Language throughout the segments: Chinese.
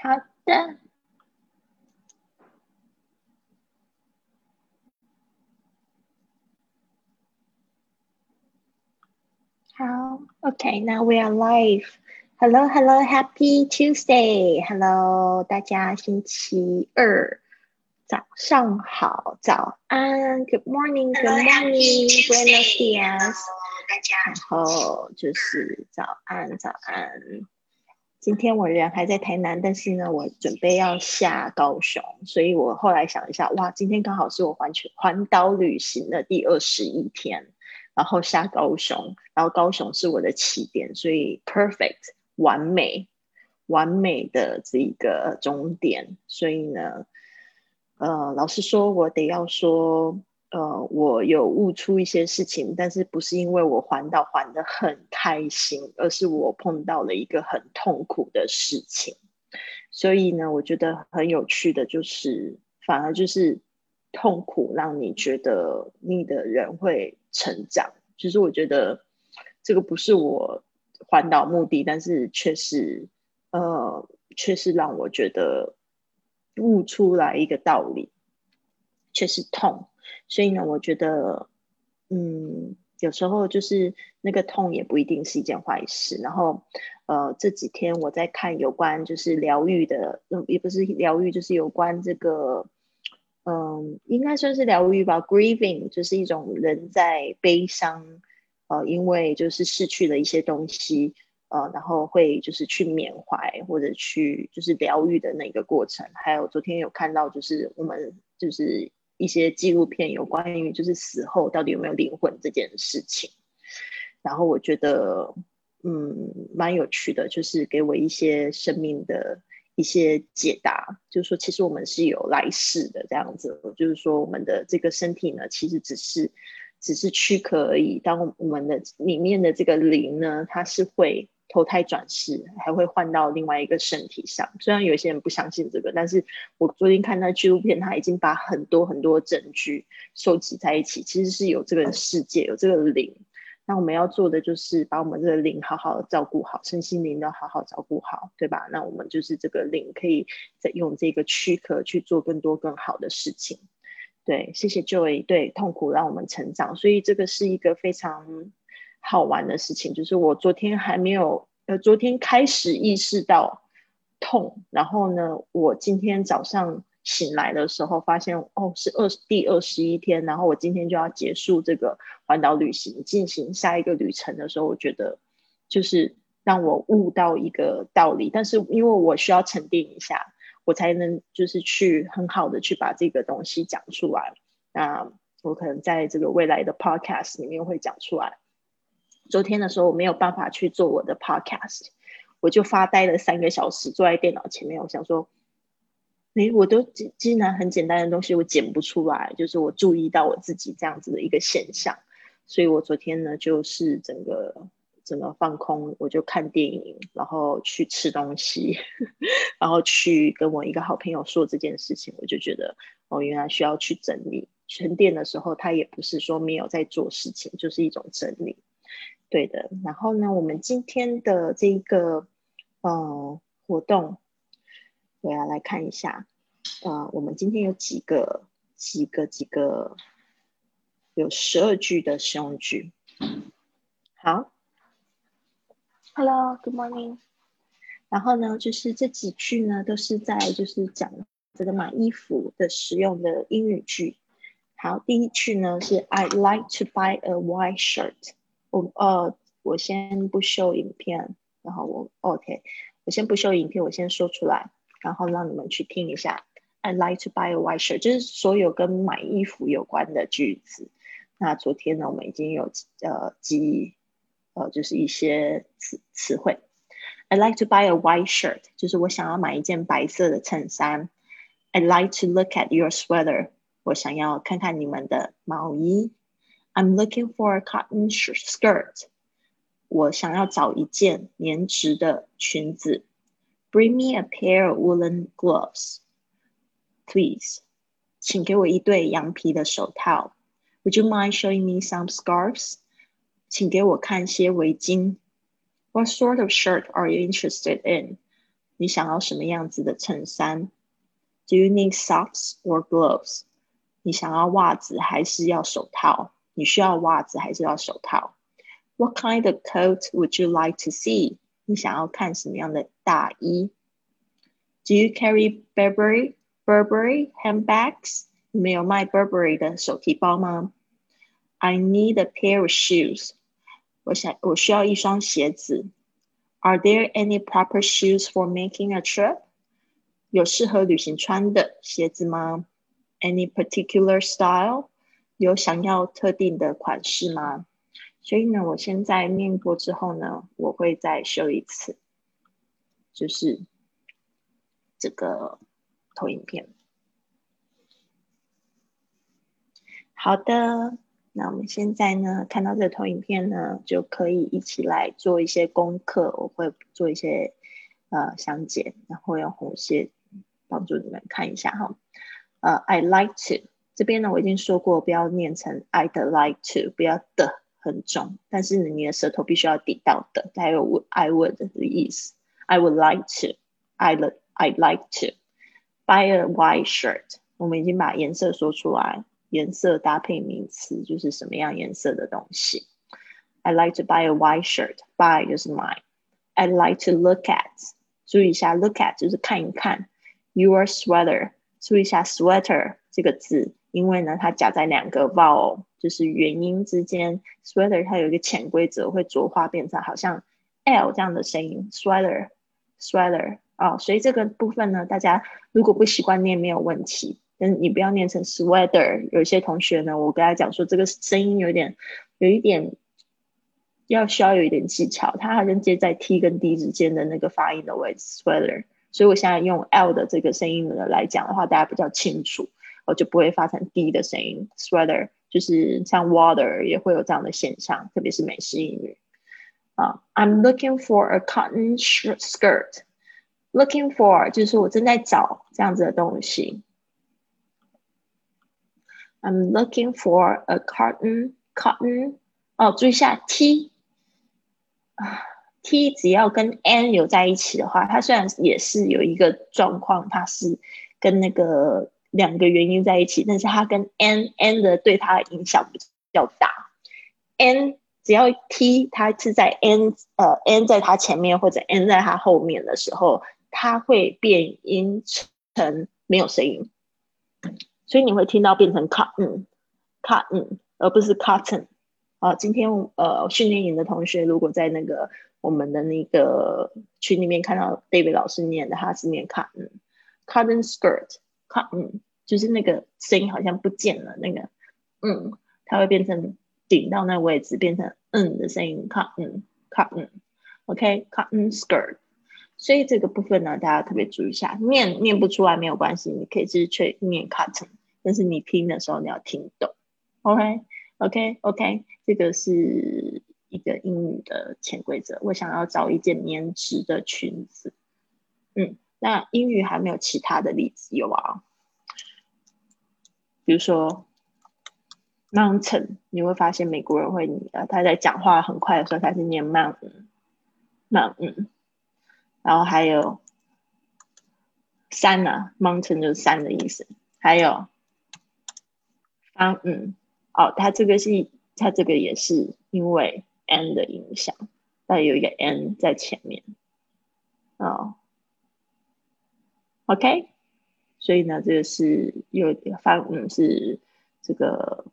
好的。好，OK，那 we are live。Hello，Hello，Happy Tuesday，Hello，大家星期二早上好，早安，Good morning，Good morning，Buenos dias，然后就是早安，早安。 今天我人还在台南，但是呢，我准备要下高雄，所以我后来想一下，哇，今天刚好是我环球环岛旅行的第二十一天。然后下高雄，然后高雄是我的起点，所以 perfect 完美完美的这一个终点。所以呢，呃，老实说，我得要说，呃，我有悟出一些事情，但是不是因为我环岛环的很开心，而是我碰到了一个很痛苦的事情。所以呢，我觉得很有趣的就是，反而就是痛苦让你觉得你的人会。成长，其实我觉得这个不是我环岛目的，但是却是呃，却是让我觉得悟出来一个道理，却是痛。所以呢，我觉得嗯，有时候就是那个痛也不一定是一件坏事。然后呃，这几天我在看有关就是疗愈的，也不是疗愈，就是有关这个。嗯，应该算是疗愈吧。Grieving 就是一种人在悲伤，呃，因为就是失去了一些东西，呃，然后会就是去缅怀或者去就是疗愈的那个过程。还有昨天有看到就是我们就是一些纪录片有关于就是死后到底有没有灵魂这件事情。然后我觉得嗯蛮有趣的，就是给我一些生命的。一些解答，就是说，其实我们是有来世的这样子。就是说，我们的这个身体呢，其实只是只是躯壳而已。当我们的里面的这个灵呢，它是会投胎转世，还会换到另外一个身体上。虽然有些人不相信这个，但是我昨天看那纪录片，他已经把很多很多证据收集在一起，其实是有这个世界，有这个灵。那我们要做的就是把我们这个灵好好的照顾好，身心灵都好好照顾好，对吧？那我们就是这个灵可以再用这个躯壳去做更多更好的事情。对，谢谢 Joy。对，痛苦让我们成长，所以这个是一个非常好玩的事情。就是我昨天还没有，呃，昨天开始意识到痛，然后呢，我今天早上。醒来的时候，发现哦是二第二十一天，然后我今天就要结束这个环岛旅行，进行下一个旅程的时候，我觉得就是让我悟到一个道理。但是因为我需要沉淀一下，我才能就是去很好的去把这个东西讲出来。那我可能在这个未来的 podcast 里面会讲出来。昨天的时候我没有办法去做我的 podcast，我就发呆了三个小时，坐在电脑前面，我想说。哎，我都既既然很简单的东西我剪不出来，就是我注意到我自己这样子的一个现象，所以我昨天呢就是整个整个放空，我就看电影，然后去吃东西，然后去跟我一个好朋友说这件事情，我就觉得哦，原来需要去整理沉淀的时候，他也不是说没有在做事情，就是一种整理，对的。然后呢，我们今天的这个呃活动。我要来看一下，呃，我们今天有几个、几个、几个，有十二句的实用句。好，Hello，Good morning。然后呢，就是这几句呢，都是在就是讲这个买衣服的实用的英语句。好，第一句呢是 I'd like to buy a white shirt。我呃，我先不秀影片，然后我 OK，我先不秀影片，我先说出来。然后让你们去听一下，I'd like to buy a white shirt，就是所有跟买衣服有关的句子。那昨天呢，我们已经有呃记忆，呃就是一些词词汇。I'd like to buy a white shirt，就是我想要买一件白色的衬衫。I'd like to look at your sweater，我想要看看你们的毛衣。I'm looking for a cotton skirt，我想要找一件棉质的裙子。Bring me a pair of woolen gloves, please. 请给我一对羊皮的手套。Would you mind showing me some scarves? 请给我看些围巾。What sort of shirt are you interested in? 你想要什么样子的衬衫？Do you need socks or gloves？你想要袜子还是要手套？ 你需要袜子还是要手套？What kind of coat would you like to see？你想要看什么样的大衣？Do you carry Burberry Burberry handbags？你们有卖 Burberry 的手提包吗？I need a pair of shoes。我想我需要一双鞋子。Are there any proper shoes for making a trip？有适合旅行穿的鞋子吗？Any particular style？ 有想要特定的款式吗？所以呢，我现在念过之后呢，我会再修一次，就是这个投影片。好的，那我们现在呢，看到这个投影片呢，就可以一起来做一些功课。我会做一些呃详解，然后用红线帮助你们看一下哈。呃，I like to 这边呢，我已经说过，不要念成 I'd like to，不要的很重，但是你的舌头必须要抵到的，还有 I would 的意思。I would like to，I I'd like to buy a white shirt。我们已经把颜色说出来。颜色搭配名词就是什么样颜色的东西。I like to buy a white shirt. Buy 就是买。I like to look at，注意一下，look at 就是看一看。Your sweater，注意一下 sweater 这个字， 因为呢它夹在两个 vowel，就是元音之间。Sweater 它有一个潜规则，会浊化变成好像 l 这样的声音。Sweater，sweater 哦，所以这个部分呢，大家如果不习惯念没有问题。但你不要念成 sweater。有些同学呢，我跟他讲说，这个声音有点，有一点要需要有一点技巧，它好像接在 t 跟 d 之间的那个发音的位置 sweater。所以我现在用 l 的这个声音来讲的话，大家比较清楚，我就不会发成 d 的声音。sweater 就是像 water 也会有这样的现象，特别是美式英语啊。I'm looking for a cotton skirt. Looking for 就是我正在找这样子的东西。I'm looking for a cotton cotton 哦，注意一下 t 啊 t 只要跟 n 有在一起的话，它虽然也是有一个状况，它是跟那个两个元音在一起，但是它跟 n n 的对它影响比较大。n 只要 t 它是在 n 呃 n 在它前面或者 n 在它后面的时候，它会变音成没有声音。所以你会听到变成 cotton，cotton，而不是 cotton。啊，今天呃训练营的同学，如果在那个我们的那个群里面看到 David 老师念的，他是念 cotton cotton skirt cotton，cotton skirt，cotton，就是那个声音好像不见了，那个嗯，它会变成顶到那位置，变成嗯的声音，cotton，cotton，OK，cotton skirt。所以这个部分呢，大家特别注意一下，念念不出来没有关系，你可以直接去念 cut。但是你拼的时候你要听懂，OK，OK，OK，这个是一个英语的潜规则。我想要找一件棉质的裙子，嗯，那英语还没有其他的例子有啊？比如说 mountain，你会发现美国人会呃他在讲话很快的时候他是念 mountain，mountain，然后还有山呢，mountain 就是山的意思，还有。啊，嗯，哦，它这个是，它这个也是因为 n 的影响，那有一个 n 在前面，哦，OK，所以呢，这个是有方，嗯，是这个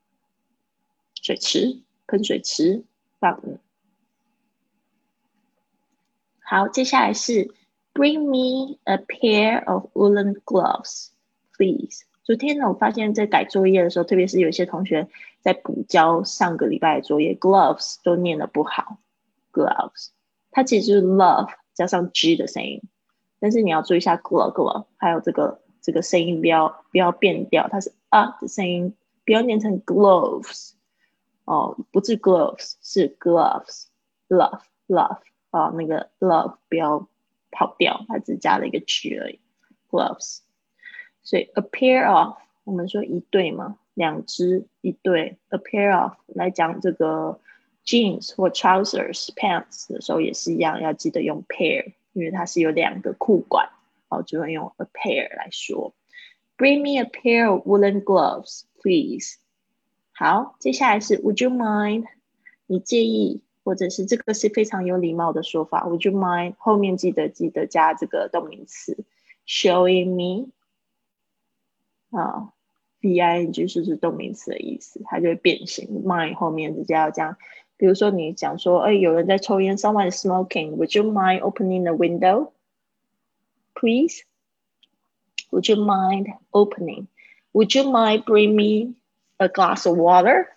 水池，喷水池，放，嗯，好，接下来是 Bring me a pair of woolen gloves, please. 昨天呢，我发现，在改作业的时候，特别是有些同学在补交上个礼拜的作业，gloves 都念的不好。gloves 它其实就是 love 加上 g 的声音，但是你要注意一下 glove glove，还有这个这个声音不要不要变调，它是啊的声音，不要念成 gloves 哦，不是 gloves 是 gloves，love love 啊，那个 love 不要跑调，它只加了一个 g 而已，gloves。所以 a pair of 我们说一对嘛，两只一对 a pair of 来讲这个 jeans 或 trousers pants 的时候也是一样，要记得用 pair 因为它是有两个裤管，哦，就会用 a pair 来说。Bring me a pair of woolen gloves, please。好，接下来是 Would you mind？你介意，或者是这个是非常有礼貌的说法。Would you mind？后面记得记得加这个动名词，showing me。啊，v i n g 就是动名词的意思，它就会变形。mind 后面直接要加。比如说你讲说，哎，有人在抽烟，someone is smoking。Would you mind opening the window, please? Would you mind opening? Would you mind bring me a glass of water?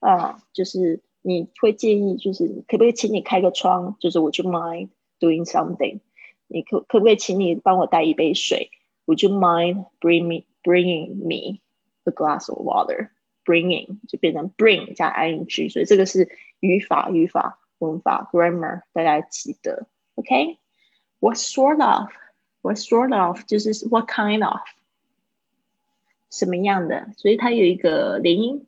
啊，就是你会介意，就是可不可以请你开个窗？就是 Would you mind doing something？你可可不可以请你帮我带一杯水？Would you mind bring me bringing me a glass of water? Bringing 就变成 bring 加 ing，所以这个是语法、语法、文法 grammar，大家记得。OK，what sort of？what sort of 就是 what kind of 什么样的，所以它有一个连音。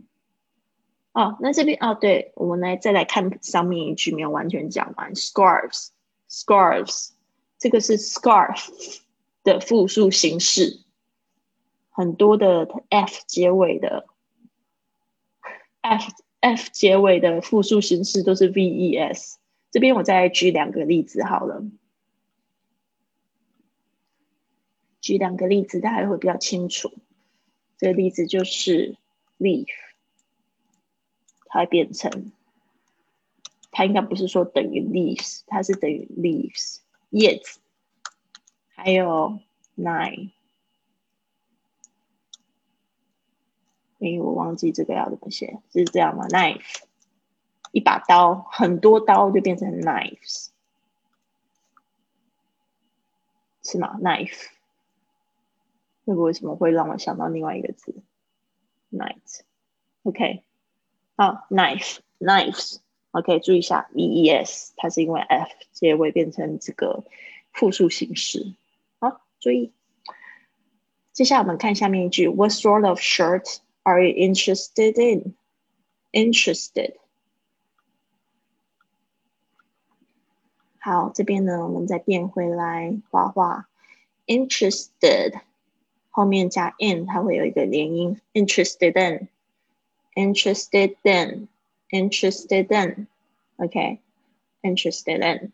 哦，那这边哦，对，我们来再来看上面一句没有完全讲完，scarves，scarves，这个是 scarf 的复数形式，很多的 f 结尾的。F f 结尾的复数形式都是 v e s。这边我再举两个例子好了，举两个例子大家会比较清楚。这个例子就是 leaf，它变成，它应该不是说等于 leaves，它是等于 leaves 叶子，还有 nine。因为，我忘记这个要怎么写，是这样吗？Knife，一把刀，很多刀就变成 knives，是吗？Knife，那个为什么会让我想到另外一个字？Knife，OK，好，knife，knives，OK，注意一下，V-E-S，它是因为 F 结尾变成这个复数形式，好，注意。接下来我们看下面一句，What sort of shirt？shirt？are you interested in? Interested. 好，这边呢，我们再变回来画画。Interested 后面加 in，它会有一个连音。Interested in, interested in, interested in. Okay, interested in.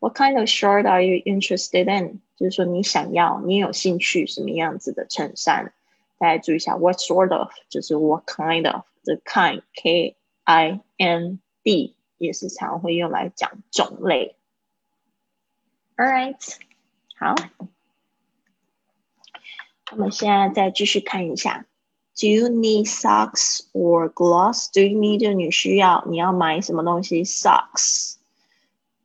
What kind of shirt are you interested in？就是说你想要，你有兴趣什么样子的衬衫？ 大家注意一下，what sort of 就是 what kind of，这 kind k i n d 也是常会用来讲种类。All right，好，我们现在再继续看一下，Do you need socks or gloves？Do you need 就你需要，你要买什么东西？Socks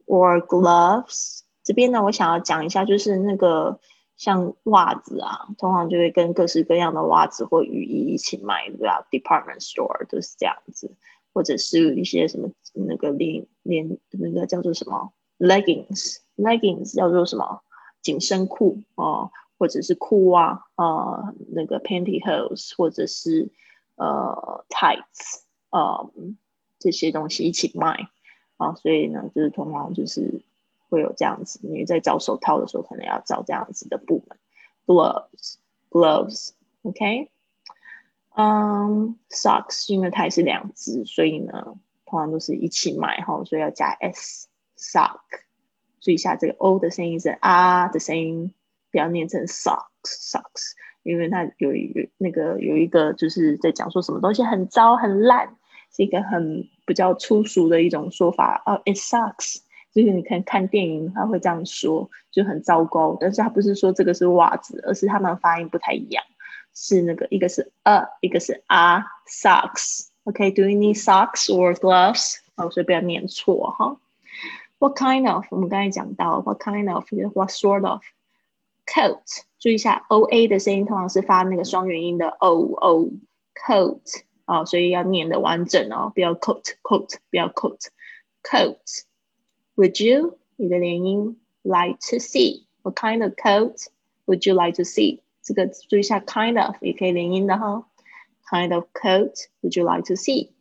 or gloves？这边呢，我想要讲一下，就是那个。 像袜子啊，通常就会跟各式各样的袜子或雨衣一起卖，对吧？Department store 都是这样子，或者是一些什么那个连连那个叫做什么 leggings，leggings 叫做什么紧身裤哦，或者是裤袜啊，那个 pantyhose 或者是呃 tights 啊这些东西一起卖啊，所以呢，就是通常就是。会有这样子，你在找手套的时候，可能要找这样子的部门，gloves，gloves，OK，嗯，socks，因为它也是两只，所以呢，通常都是一起买哈，所以要加 s，sock，注意一下这个 o 的声音是啊的声音，不要念成 socks，socks，因为它有一那个有一个就是在讲说什么东西很糟很烂，是一个很比较粗俗的一种说法。哦，it sucks。就是你看看电影，他会这样说，就很糟糕。但是他不是说这个是袜子，而是他们发音不太一样，是那个一个是呃，一个是啊，socks。OK，do you need socks or gloves？哦，所以不要念错哈。What kind of？我们刚才讲到，What kind of？What sort of？Coat，注意一下，O A 的声音通常是发那个双元音的 O O coat 啊，所以要念的完整哦，不要 coat coat，不要 coat coat。Would you 你的连音 like to see what kind of coat would you like to see？这个注意一下，kind of 也可以连音的哈。Kind of coat would you like to see?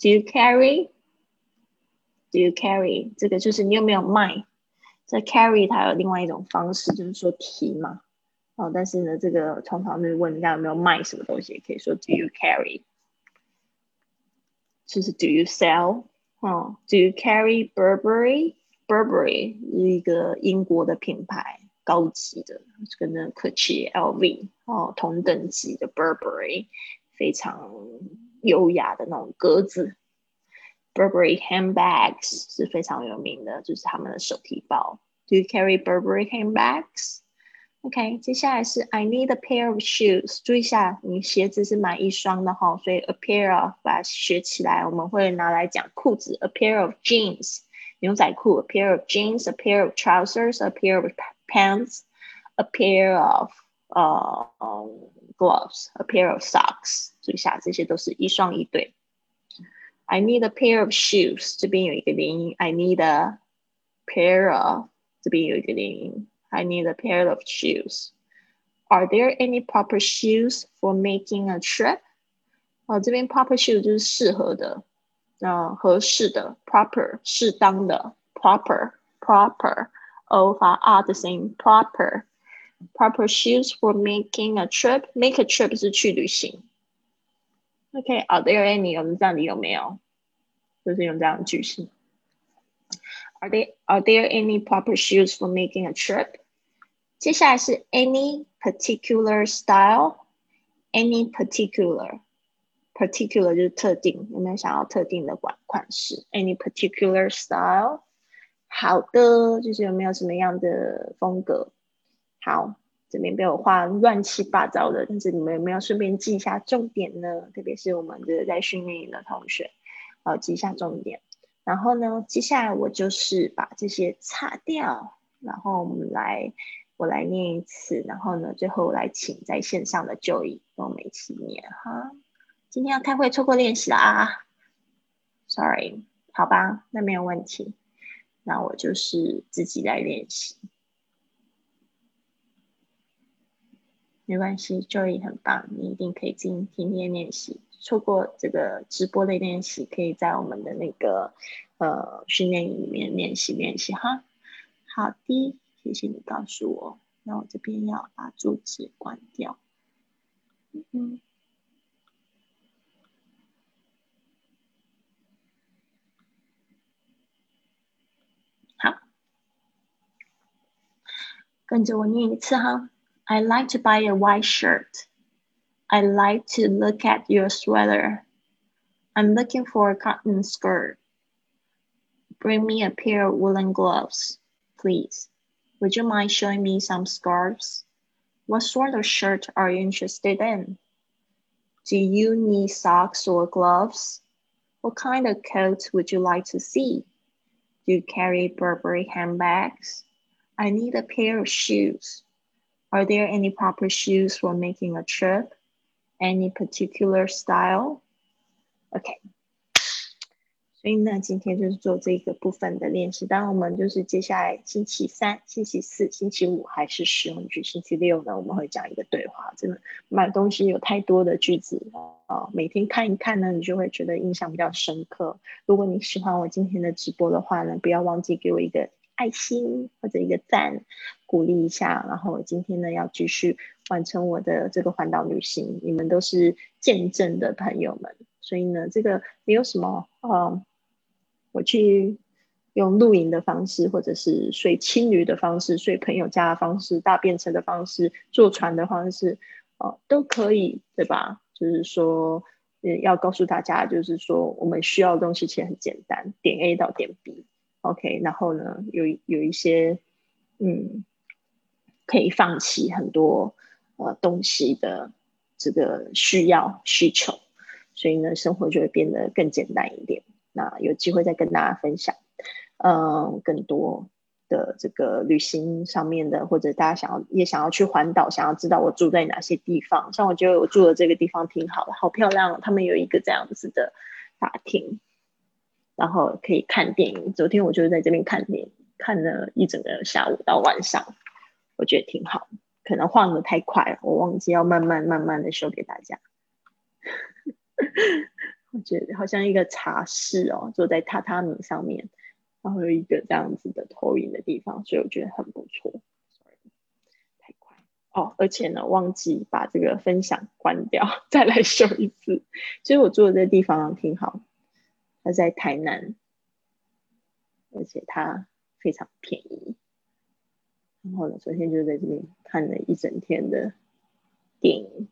Do you carry? Do you carry？这个就是你有没有卖？ 这 carry 它有另外一种方式，就是说提嘛。哦，但是呢，这个常常是问人家有没有卖什么东西，也可以说 Do you carry？就是 Do you sell？ 哦，Do you carry Burberry？Burberry 是一个英国的品牌，高级的，跟那 Gucci、LV 哦同等级的 Burberry，非常优雅的那种格子。Burberry handbags 是非常有名的，就是他们的手提包。Do you carry Burberry handbags？handbags？OK，接下来是 I need a pair of shoes。注意一下，你鞋子是买一双的哈，所以 a pair of 把它学起来，我们会拿来讲裤子。A pair of jeans，牛仔裤。A pair of jeans，a pair of trousers，a pair of pants，a pair of 呃 gloves，a pair of socks。注意一下，这些都是一双一对。I need a pair of shoes，这边有一个连音。I need a pair of，这边有一个连音。 I need a pair of shoes. Are there any proper shoes for making a trip? 哦，这边 proper shoe 就是适合的，呃，合适的，proper 适当的，proper proper o 和 r 的声音，proper proper shoes for making a trip. Make a trip 是去旅行。OK，Are there any？我们这样里有没有？就是用这样的句型。 Are there are there any proper shoes for making a trip？接下来是 any particular style，any particular particular 就是特定，有没有想要特定的款款式？any particular style，好的，就是有没有什么样的风格？好，这边被我画乱七八糟的，但是你们有没有顺便记一下重点呢？特别是我们的在训练营的同学，呃，记一下重点。然后呢，接下来我就是把这些擦掉，然后我们来，我来念一次，然后呢，最后来请在线上的就医跟我们一起念哈。今天要开会，错过练习了啊，sorry，好吧，那没有问题，那我就是自己来练习，没关系，就医很棒，你一定可以今天天练习。错过这个直播的练习，可以在我们的那个呃训练营里面练习练习哈。好的，谢谢你告诉我。那我这边要把主旨关掉。嗯，好，跟着我念一次哈。I like to buy a white shirt. I like to look at your sweater. I'm looking for a cotton skirt. Bring me a pair of woolen gloves, please. Would you mind showing me some scarves? What sort of shirt are you interested in? Do you need socks or gloves? What kind of coat would you like to see? Do you carry Burberry handbags? I need a pair of shoes. Are there any proper shoes for making a trip? Any particular style? OK，所以呢，今天就是做这个部分的练习。当，我们就是接下来星期三、星期四、星期五还是实用句。星期六呢，我们会讲一个对话。真的，买东西有太多的句子啊，每天看一看呢，你就会觉得印象比较深刻。如果你喜欢我今天的直播的话呢，不要忘记给我一个爱心或者一个赞，鼓励一下。然后我今天呢，要继续。完成我的这个环岛旅行，你们都是见证的朋友们，所以呢，这个没有什么呃，我去用露营的方式，或者是睡青旅的方式，睡朋友家的方式，搭便车的方式，坐船的方式，哦，都可以，对吧？就是说，呃，要告诉大家，就是说，我们需要的东西其实很简单，点 A 到点 B，OK，然后呢，有有一些，嗯，可以放弃很多。呃，东西的这个需要需求，所以呢，生活就会变得更简单一点。那有机会再跟大家分享，嗯，更多的这个旅行上面的，或者大家想要也想要去环岛，想要知道我住在哪些地方。像我觉得我住的这个地方挺好的，好漂亮。他们有一个这样子的大厅，然后可以看电影。昨天我就是在这边看电影，看了一整个下午到晚上，我觉得挺好。可能晃的太快了，我忘记要慢慢慢慢的修给大家。我觉得好像一个茶室哦，坐在榻榻米上面，然后有一个这样子的投影的地方，所以我觉得很不错。Sorry，太快哦，而且呢，忘记把这个分享关掉，再来修一次。其实我住的这地方挺好，它在台南，而且它非常便宜。然后呢，昨天就在这边看了一整天的电影，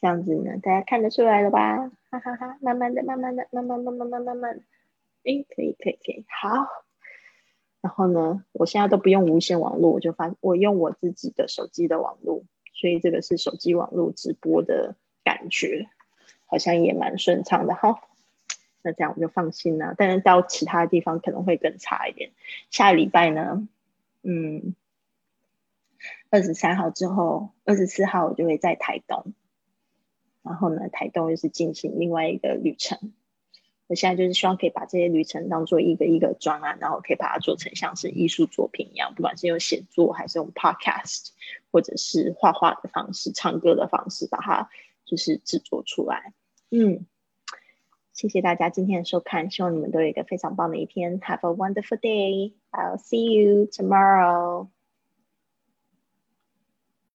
这样子呢，大家看得出来了吧？哈哈哈，慢慢的，慢慢的，慢慢慢慢慢慢慢慢，哎，可以可以可以，好。然后呢，我现在都不用无线网络，我就发我用我自己的手机的网络，所以这个是手机网络直播的感觉，好像也蛮顺畅的哈。那这样我就放心了。但是到其他地方可能会更差一点。下礼拜呢，嗯，二十三号之后，二十四号我就会在台东，然后呢，台东又是进行另外一个旅程。我现在就是希望可以把这些旅程当做一个一个专案，然后可以把它做成像是艺术作品一样，不管是用写作还是用 podcast，或者是画画的方式、唱歌的方式，把它就是制作出来。嗯，谢谢大家今天的收看，希望你们都有一个非常棒的一天。Have a wonderful day. I'll see you tomorrow.